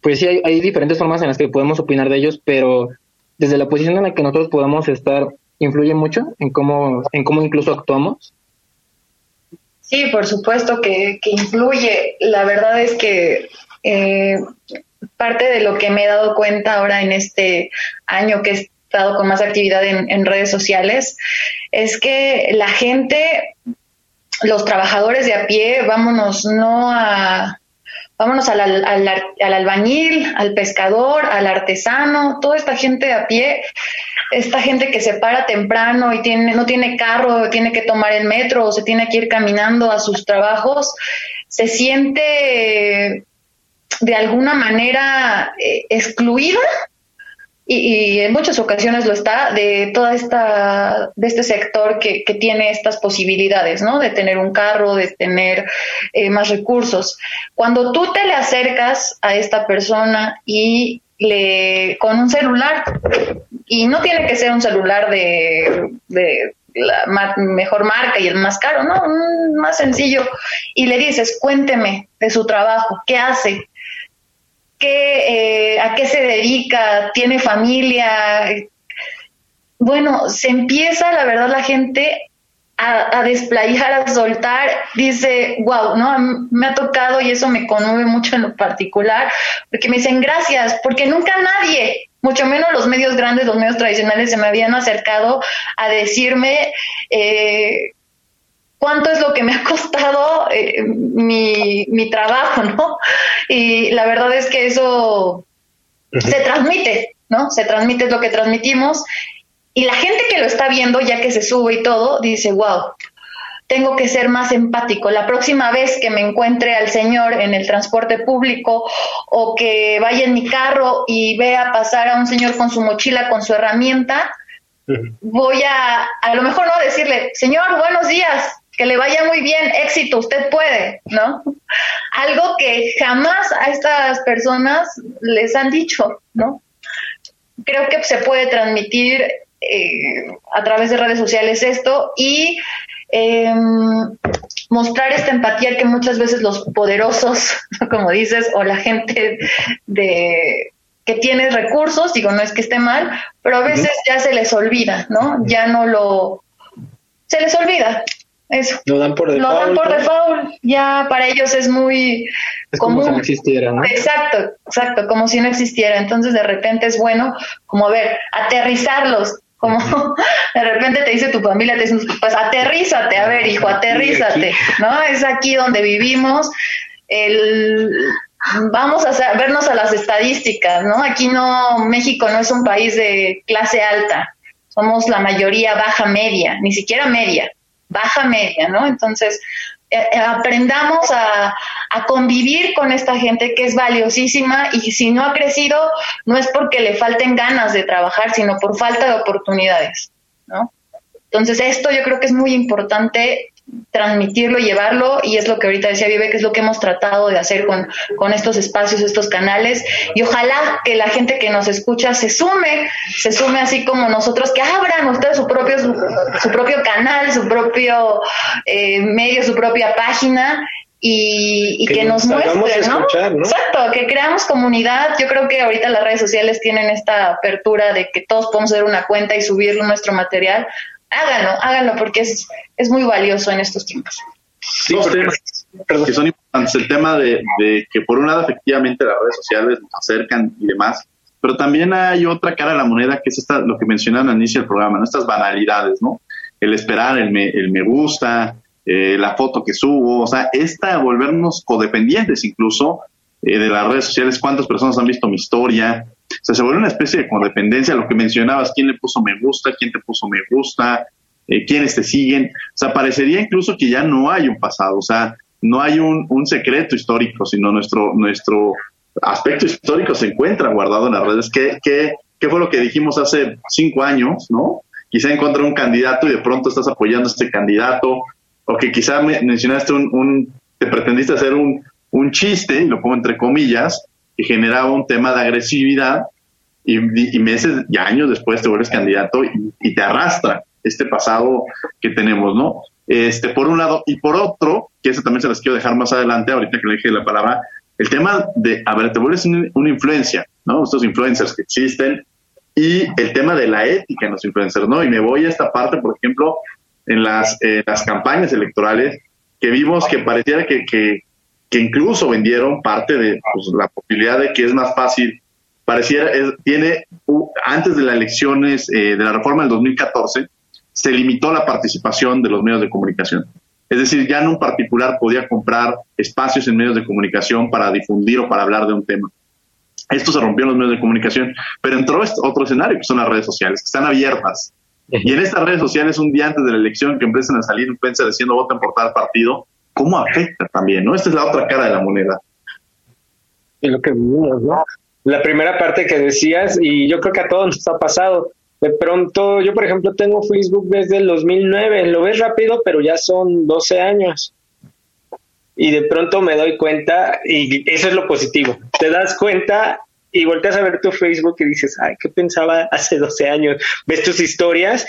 pues sí, hay, diferentes formas en las que podemos opinar de ellos, pero desde la posición en la que nosotros podemos estar, influye mucho en cómo, en cómo incluso actuamos. Sí, por supuesto que, influye. La verdad es que eh, parte de lo que me he dado cuenta ahora en este año que he estado con más actividad en, redes sociales es que la gente, los trabajadores de a pie, vámonos no a vámonos al, al, albañil, al pescador, al artesano, toda esta gente de a pie, esta gente que se para temprano y tiene, no tiene carro, tiene que tomar el metro o se tiene que ir caminando a sus trabajos, se siente de alguna manera eh, excluida y, en muchas ocasiones lo está de toda esta de este sector que, que tiene estas posibilidades no de tener un carro de tener eh, más recursos. Cuando tú te le acercas a esta persona y le con un celular y no tiene que ser un celular de, de la mejor marca y el más caro, no, un más sencillo. Y le dices, cuénteme de su trabajo, qué hace, qué, eh, a qué se dedica, tiene familia. Bueno, se empieza, la verdad, la gente a, a, desplayar, a soltar, dice, wow, ¿no? Me ha tocado y eso me conmueve mucho en lo particular, porque me dicen gracias, porque nunca nadie, mucho menos los medios grandes, los medios tradicionales, se me habían acercado a decirme eh, cuánto es lo que me ha costado eh, mi, mi, trabajo, ¿no? Y la verdad es que eso se transmite, ¿no? Se transmite lo que transmitimos y la gente que lo está viendo, ya que se sube y todo, dice, wow, tengo que ser más empático. La próxima vez que me encuentre al Señor en el transporte público o que vaya en mi carro y vea pasar a un señor con su mochila, con su herramienta, voy a, a lo mejor no decirle, Señor, buenos días, que le vaya muy bien, éxito, usted puede, ¿no? Algo que jamás a estas personas les han dicho, ¿no? Creo que se puede transmitir eh, a través de redes sociales esto y em, mostrar esta empatía que muchas veces los poderosos, como dices, o la gente de que tiene recursos, digo, no es que esté mal, pero a veces ya se les olvida, ¿no? Ya no lo... Se les olvida, eso. Lo dan por default. Lo dan por default. Ya para ellos es muy es como si no existiera, ¿no? Exacto, exacto, como si no existiera. Entonces de repente es bueno como a ver, aterrizarlos. Como de repente te dice tu familia, te dice, pues aterrízate, a ver hijo, aterrízate, ¿no? Es aquí donde vivimos. El, vamos a vernos a las estadísticas, ¿no? Aquí no, México no es un país de clase alta, somos la mayoría baja media, ni siquiera media baja media, ¿no? Entonces, eh, eh, aprendamos a, convivir con esta gente que es valiosísima y si no ha crecido, no es porque le falten ganas de trabajar, sino por falta de oportunidades, ¿no? Entonces, esto yo creo que es muy importante transmitirlo, llevarlo, y es lo que ahorita decía Vive, que es lo que hemos tratado de hacer con, con estos espacios, estos canales, y ojalá que la gente que nos escucha se sume, se sume así como nosotros, que abran ustedes su propio, su, propio canal, su propio eh, medio, su propia página, y, que, nos, muestren, ¿no? Exacto, que creamos comunidad. Yo creo que ahorita las redes sociales tienen esta apertura de que todos podemos hacer una cuenta y subir nuestro material háganlo, háganlo porque es, es muy valioso en estos tiempos. Sí, que son importantes. El tema de, que por un lado efectivamente las redes sociales nos acercan y demás, pero también hay otra cara de la moneda que es esta, lo que mencionaban al inicio del programa, ¿no? estas banalidades, ¿no? El esperar, el me, el me gusta, eh, la foto que subo, o sea, esta volvernos codependientes incluso eh, de las redes sociales, cuántas personas han visto mi historia, o sea, se vuelve una especie de codependencia, lo que mencionabas, quién le puso me gusta, quién te puso me gusta, eh, quiénes te siguen. O sea, parecería incluso que ya no hay un pasado, o sea, no hay un, un secreto histórico, sino nuestro, nuestro aspecto histórico se encuentra guardado en las redes. ¿Qué, qué, qué fue lo que dijimos hace cinco años, no? Quizá encontré un candidato y de pronto estás apoyando a este candidato, o que quizá mencionaste un, un te pretendiste hacer un, un chiste, y lo pongo entre comillas, que generaba un tema de agresividad y, meses y años después te vuelves candidato y, te arrastra este pasado que tenemos, ¿no? Este, por un lado, y por otro, que eso también se las quiero dejar más adelante, ahorita que le dije la palabra, el tema de, a ver, te vuelves una influencia, ¿no? Estos influencers que existen y el tema de la ética en los influencers, ¿no? Y me voy a esta parte, por ejemplo, en las, eh, las campañas electorales, que vimos que pareciera que, que, que incluso vendieron parte de pues, la posibilidad de que es más fácil, pareciera, tiene, antes de las elecciones eh, de la reforma del 2014, se limitó la participación de los medios de comunicación. Es decir, ya no un particular podía comprar espacios en medios de comunicación para difundir o para hablar de un tema. Esto se rompió en los medios de comunicación, pero entró otro escenario, que son las redes sociales, que están abiertas. Y en estas redes sociales, un día antes de la elección, que empiezan a salir influencers diciendo voten por tal partido, cómo afecta también, ¿no? Esta es la otra cara de la moneda. Lo que ¿no? La primera parte que decías, y yo creo que a todos nos ha pasado, de pronto, yo por ejemplo tengo Facebook desde el 2009, lo ves rápido, pero ya son 12 años. Y de pronto me doy cuenta, y eso es lo positivo, te das cuenta y volteas a ver tu Facebook y dices, ay, ¿qué pensaba hace 12 años? Ves tus historias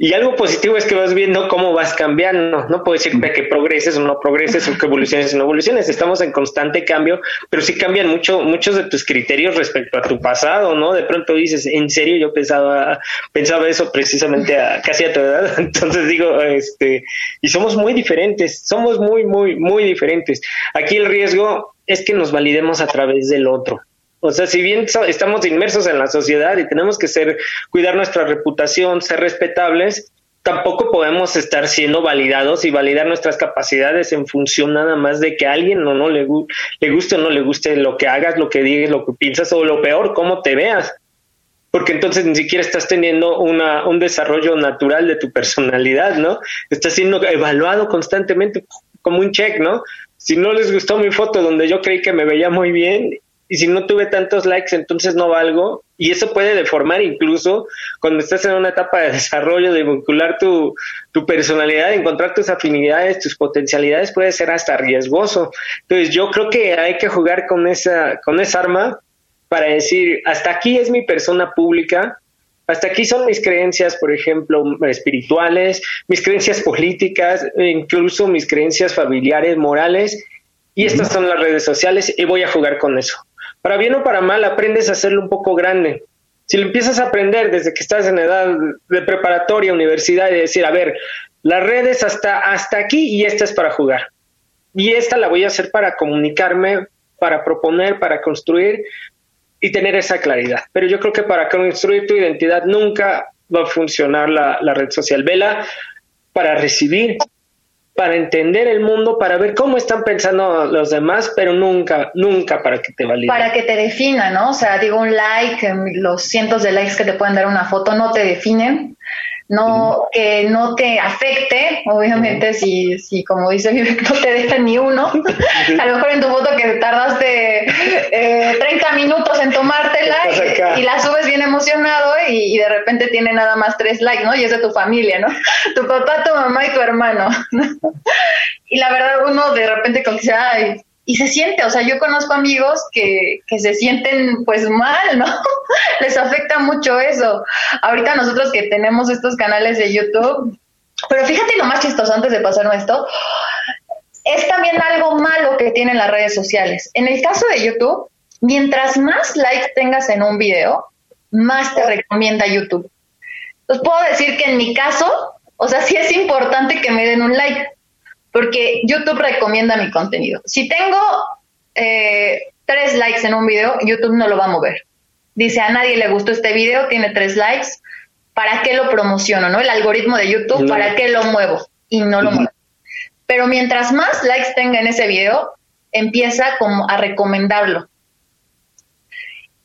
y algo positivo es que vas viendo cómo vas cambiando. No puedo decir que progreses o no progreses o que evoluciones o no evoluciones. Estamos en constante cambio, pero sí cambian mucho muchos de tus criterios respecto a tu pasado, ¿no? De pronto dices, en serio, yo pensaba, pensaba eso precisamente a, casi a tu edad. Entonces digo, este, y somos muy diferentes, somos muy, muy, muy diferentes. Aquí el riesgo es que nos validemos a través del otro. O sea, si bien estamos inmersos en la sociedad y tenemos que ser, cuidar nuestra reputación, ser respetables, tampoco podemos estar siendo validados y validar nuestras capacidades en función nada más de que a alguien no, no le, le guste o no le guste lo que hagas, lo que digas, lo que piensas o lo peor, cómo te veas. Porque entonces ni siquiera estás teniendo una, un desarrollo natural de tu personalidad, ¿no? Estás siendo evaluado constantemente como un check, ¿no? Si no les gustó mi foto donde yo creí que me veía muy bien y si no tuve tantos likes, entonces no valgo. Y eso puede deformar incluso cuando estás en una etapa de desarrollo, de vincular tu, tu personalidad, encontrar tus afinidades, tus potencialidades, puede ser hasta riesgoso. Entonces yo creo que hay que jugar con esa, con esa arma para decir, hasta aquí es mi persona pública, hasta aquí son mis creencias, por ejemplo, espirituales, mis creencias políticas, incluso mis creencias familiares, morales, y estas son las redes sociales y voy a jugar con eso. Para bien o para mal, aprendes a hacerlo un poco grande. Si lo empiezas a aprender desde que estás en edad de preparatoria, universidad, y decir, a ver, las redes hasta, hasta aquí y esta es para jugar. Y esta la voy a hacer para comunicarme, para proponer, para construir y tener esa claridad. Pero yo creo que para construir tu identidad nunca va a funcionar la, la red social. Vela para recibir, para entender el mundo, para ver cómo están pensando los demás, pero nunca, nunca para que te valide. Para que te defina, ¿no? O sea, digo, un like, los cientos de likes que te pueden dar una foto no te definen, no, que no te afecte, obviamente, si, si como dice no te deja ni uno, a lo mejor en tu foto que tardaste eh, 30 minutos en tomártela y, la subes bien emocionado y, de repente tiene nada más tres likes, ¿no? Y es de tu familia, ¿no? Tu papá, tu mamá y tu hermano. y la verdad uno de repente como que dice, ay, y se siente, o sea, yo conozco amigos que, que se sienten pues mal, ¿no? Les afecta mucho eso. Ahorita nosotros que tenemos estos canales de YouTube, pero fíjate lo más chistoso antes de pasar esto, es también algo malo que tienen las redes sociales. En el caso de YouTube, mientras más likes tengas en un video, más te recomienda YouTube. Entonces puedo decir que en mi caso, o sea, sí es importante que me den un like, porque YouTube recomienda mi contenido. Si tengo eh, tres likes en un video, YouTube no lo va a mover. Dice, a nadie le gustó este video, tiene tres likes, ¿para qué lo promociono? ¿no? El algoritmo de YouTube, ¿para qué lo muevo? Y no lo muevo. Pero mientras más likes tenga en ese video, empieza como a recomendarlo.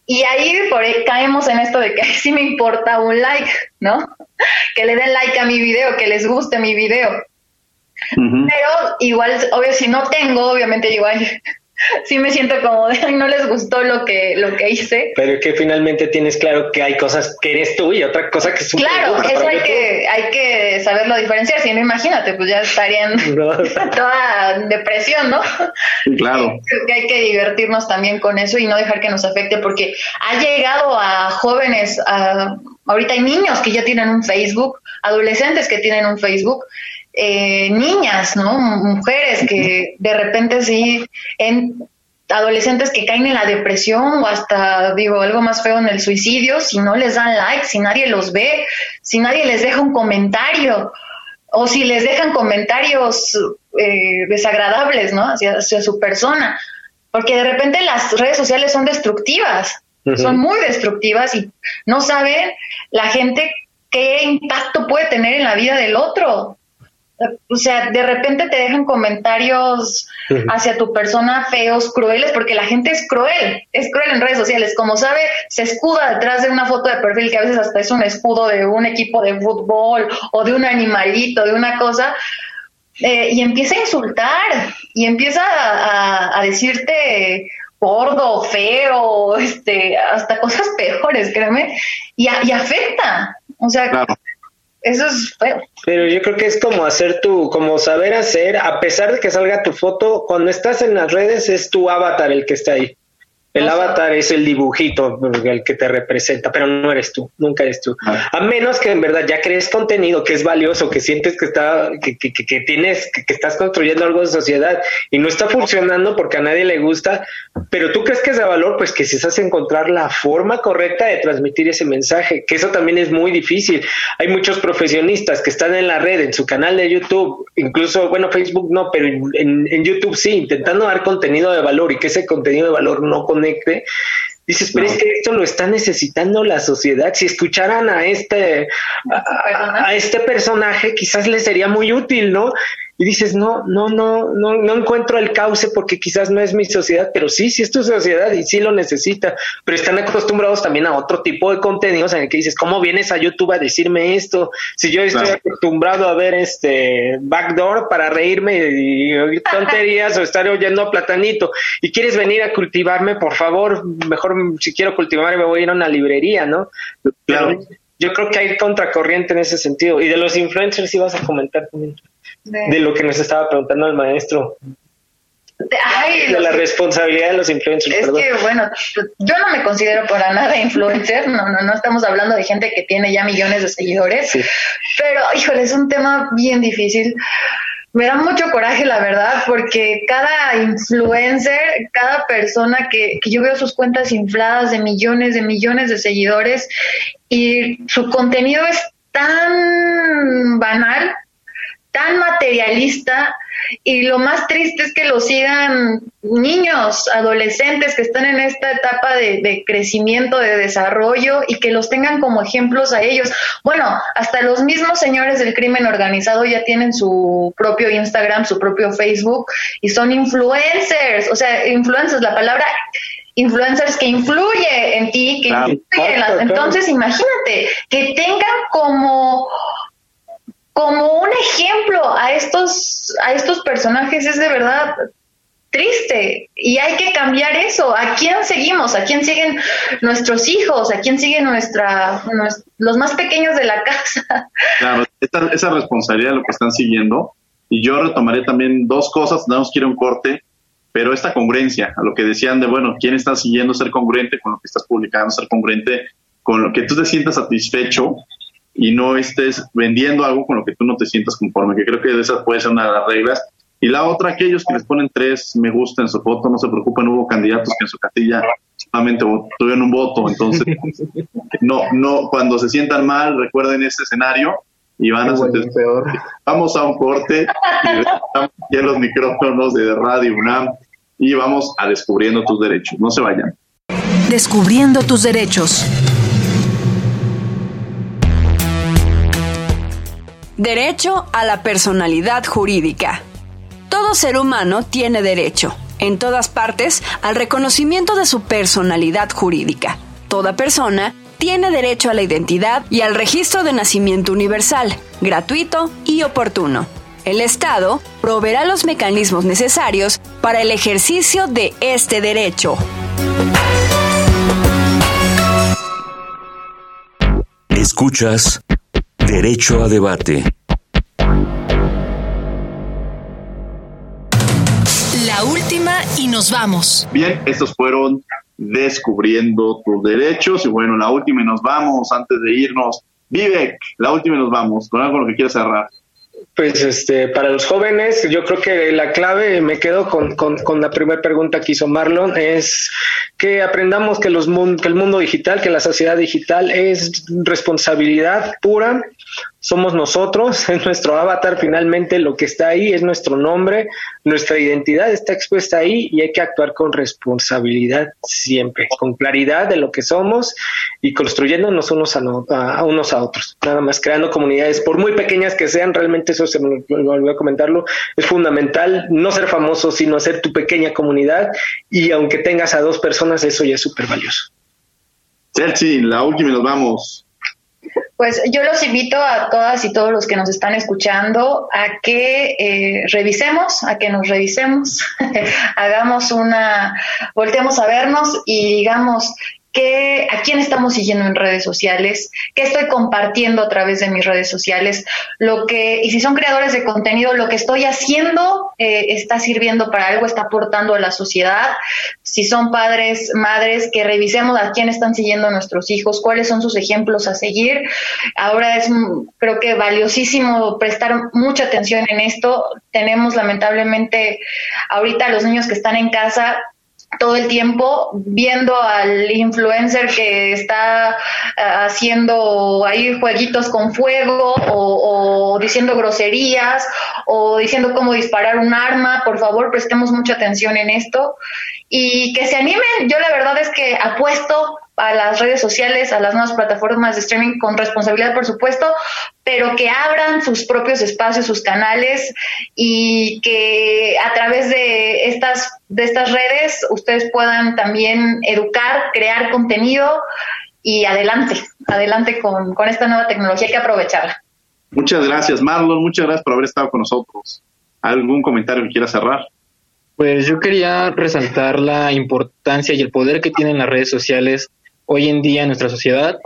Y ahí por ahí caemos en esto de que sí me importa un like, ¿no? Que le den like a mi video, que les guste mi video. Pero igual, obvio, si no tengo, obviamente igual sí me siento como de no les gustó lo que lo que hice. Pero que finalmente tienes claro que hay cosas que eres tú y otra cosa que es Claro, eso hay que, hay que saberlo diferenciar. Si no, imagínate, pues ya estarían toda depresión, ¿no? Claro. que hay que divertirnos también con eso y no dejar que nos afecte porque ha llegado a jóvenes, a, ahorita hay niños que ya tienen un Facebook, adolescentes que tienen un Facebook eh, niñas, ¿no? Mujeres que de repente sí, en adolescentes que caen en la depresión o hasta, digo, algo más feo en el suicidio, si no les dan like, si nadie los ve, si nadie les deja un comentario o si les dejan comentarios eh, desagradables, ¿no? Hacia, su persona. Porque de repente las redes sociales son destructivas, son muy destructivas y no saben la gente qué impacto puede tener en la vida del otro o sea, de repente te dejan comentarios hacia tu persona feos, crueles, porque la gente es cruel, es cruel en redes sociales. Como sabe, se escuda detrás de una foto de perfil que a veces hasta es un escudo de un equipo de fútbol o de un animalito, de una cosa, eh, y empieza a insultar y empieza a, decirte gordo, feo, este, hasta cosas peores, créeme, y, y afecta. O sea, eso es feo. Pero yo creo que es como hacer tu, como saber hacer, a pesar de que salga tu foto, cuando estás en las redes es tu avatar el que está ahí. El avatar es el dibujito el que te representa, pero no eres tú, nunca eres tú. Ah. A menos que en verdad ya crees contenido que es valioso, que sientes que está, que, que, que tienes, que, estás construyendo algo de sociedad y no está funcionando porque a nadie le gusta, pero tú crees que es de valor, pues que si sabes encontrar la forma correcta de transmitir ese mensaje, que eso también es muy difícil. Hay muchos profesionistas que están en la red, en su canal de YouTube, incluso, bueno, Facebook no, pero en, en YouTube sí, intentando dar contenido de valor y que ese contenido de valor no con dices, pero es que esto lo está necesitando la sociedad. Si escucharan a este, a, este personaje, quizás le sería muy útil, ¿no? Y dices, no, no, no, no, no encuentro el cauce porque quizás no es mi sociedad, pero sí, sí es tu sociedad y sí lo necesita, pero están acostumbrados también a otro tipo de contenidos en el que dices, ¿cómo vienes a YouTube a decirme esto? Si yo estoy acostumbrado a ver este backdoor para reírme y oír tonterías o estar oyendo a platanito y quieres venir a cultivarme, por favor, mejor si quiero cultivarme me voy a ir a una librería, ¿no? Claro. yo creo que hay contracorriente en ese sentido. Y de los influencers sí vas a comentar también de, lo que nos estaba preguntando el maestro. De, la responsabilidad de los influencers. Es que, bueno, yo no me considero para nada influencer, no, no, no estamos hablando de gente que tiene ya millones de seguidores, pero, híjole, es un tema bien difícil. Me da mucho coraje, la verdad, porque cada influencer, cada persona que, que yo veo sus cuentas infladas de millones, de millones de seguidores y su contenido es tan banal tan materialista y lo más triste es que lo sigan niños, adolescentes que están en esta etapa de, crecimiento, de desarrollo y que los tengan como ejemplos a ellos. Bueno, hasta los mismos señores del crimen organizado ya tienen su propio Instagram, su propio Facebook y son influencers, o sea, influencers, la palabra influencers que influye en ti, que influye en las... Entonces, imagínate que tengan como como un ejemplo a estos, a estos personajes es de verdad triste y hay que cambiar eso. ¿A quién seguimos? ¿A quién siguen nuestros hijos? ¿A quién siguen nuestra, los más pequeños de la casa? Claro, esa, esa responsabilidad de lo que están siguiendo. Y yo retomaré también dos cosas, tenemos que ir a un corte, pero esta congruencia, a lo que decían de, bueno, ¿quién está siguiendo ser congruente con lo que estás publicando, ser congruente con lo que tú te sientas satisfecho y no estés vendiendo algo con lo que tú no te sientas conforme, que creo que esa puede ser una de las reglas y la otra, aquellos que les ponen tres me gusta en su foto, no se preocupen, hubo candidatos que en su casilla solamente tuvieron un voto, entonces no, no, cuando se sientan mal, recuerden ese escenario y van a sentir peor. Vamos a un corte y en los micrófonos de Radio UNAM y vamos a Descubriendo tus derechos. No se vayan. Descubriendo tus derechos. Derecho a la personalidad jurídica. Todo ser humano tiene derecho, en todas partes, al reconocimiento de su personalidad jurídica. Toda persona tiene derecho a la identidad y al registro de nacimiento universal, gratuito y oportuno. El Estado proveerá los mecanismos necesarios para el ejercicio de este derecho. Escuchas Derecho a Debate. última y nos vamos. Bien, estos fueron descubriendo tus derechos y bueno, la última y nos vamos antes de irnos. Vivek, la última y nos vamos, con algo lo que quieras cerrar. Pues este, para los jóvenes, yo creo que la clave, me quedo con, con, la primera pregunta que hizo Marlon, es que aprendamos que, los, que el mundo digital, que la sociedad digital es responsabilidad pura somos nosotros, es nuestro avatar finalmente, lo que está ahí es nuestro nombre, nuestra identidad está expuesta ahí y hay que actuar con responsabilidad siempre, con claridad de lo que somos y construyéndonos unos a, unos a otros, nada más creando comunidades, por muy pequeñas que sean, realmente eso se me olvidó a comentarlo, es fundamental no ser famoso, sino hacer tu pequeña comunidad y aunque tengas a dos personas, eso ya es súper valioso. Chelsea, la última y nos vamos. Pues yo los invito a todas y todos los que nos están escuchando a que eh, revisemos, a que nos revisemos, hagamos una, volteemos a vernos y digamos, a quién estamos siguiendo en redes sociales, qué estoy compartiendo a través de mis redes sociales, lo que, y si son creadores de contenido, lo que estoy haciendo eh, está sirviendo para algo, está aportando a la sociedad. Si son padres, madres, que revisemos a quién están siguiendo nuestros hijos, cuáles son sus ejemplos a seguir. Ahora es, mm, creo que valiosísimo prestar mucha atención en esto. Tenemos lamentablemente ahorita los niños que están en casa todo el tiempo viendo al influencer que está eh, haciendo ahí jueguitos con fuego o, diciendo groserías o diciendo cómo disparar un arma, por favor prestemos mucha atención en esto y que se animen. Yo la verdad es que apuesto a las redes sociales, a las nuevas plataformas de streaming con responsabilidad, por supuesto, pero que abran sus propios espacios, sus canales y que a través de estas, de estas redes ustedes puedan también educar, crear contenido y adelante, adelante con, con esta nueva tecnología, hay que aprovecharla. Muchas gracias, Marlon, muchas gracias por haber estado con nosotros. ¿Algún comentario que quiera cerrar? Pues yo quería resaltar la importancia y el poder que tienen las redes sociales hoy en día en nuestra sociedad,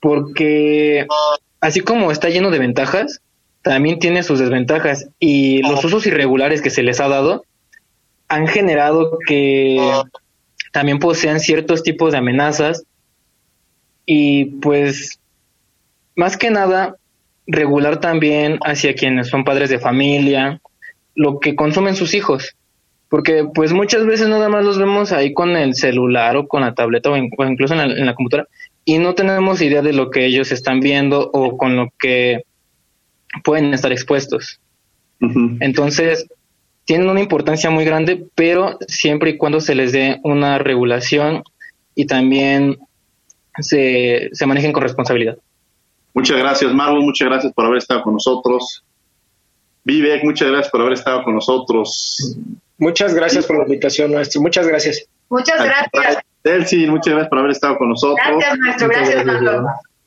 porque así como está lleno de ventajas, también tiene sus desventajas y los usos irregulares que se les ha dado han generado que también posean ciertos tipos de amenazas y pues más que nada regular también hacia quienes son padres de familia lo que consumen sus hijos porque pues muchas veces nada más los vemos ahí con el celular o con la tableta o, incluso en la, computadora y no tenemos idea de lo que ellos están viendo o con lo que pueden estar expuestos. Entonces, tienen una importancia muy grande, pero siempre y cuando se les dé una regulación y también se, se manejen con responsabilidad. Muchas gracias, Marlon. Muchas gracias por haber estado con nosotros. Vivek, muchas gracias por haber estado con nosotros. Muchas gracias por la invitación, maestro. Muchas gracias. Muchas gracias. Delcy, muchas gracias por haber estado con nosotros. Gracias, maestro. Gracias, Pablo.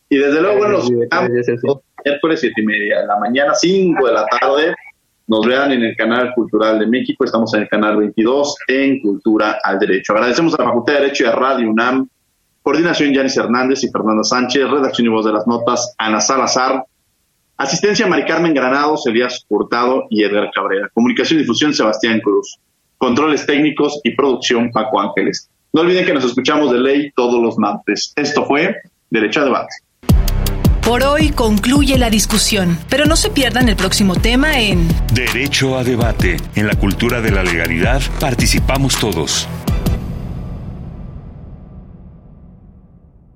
Y desde luego, bueno, miércoles siete y media de la mañana, cinco de la tarde, nos vean en el canal Cultural de México, estamos en el canal 22 en Cultura al Derecho. Agradecemos a la Facultad de Derecho y a Radio UNAM, coordinación Yanis Hernández y Fernanda Sánchez, redacción y voz de las notas Ana Salazar, asistencia Mari Carmen Granados, Elías Hurtado y Edgar Cabrera, comunicación y difusión Sebastián Cruz, controles técnicos y producción Paco Ángeles. No olviden que nos escuchamos de ley todos los martes. Esto fue Derecho a Debate. Por hoy concluye la discusión, pero no se pierdan el próximo tema en Derecho a debate. En la cultura de la legalidad participamos todos.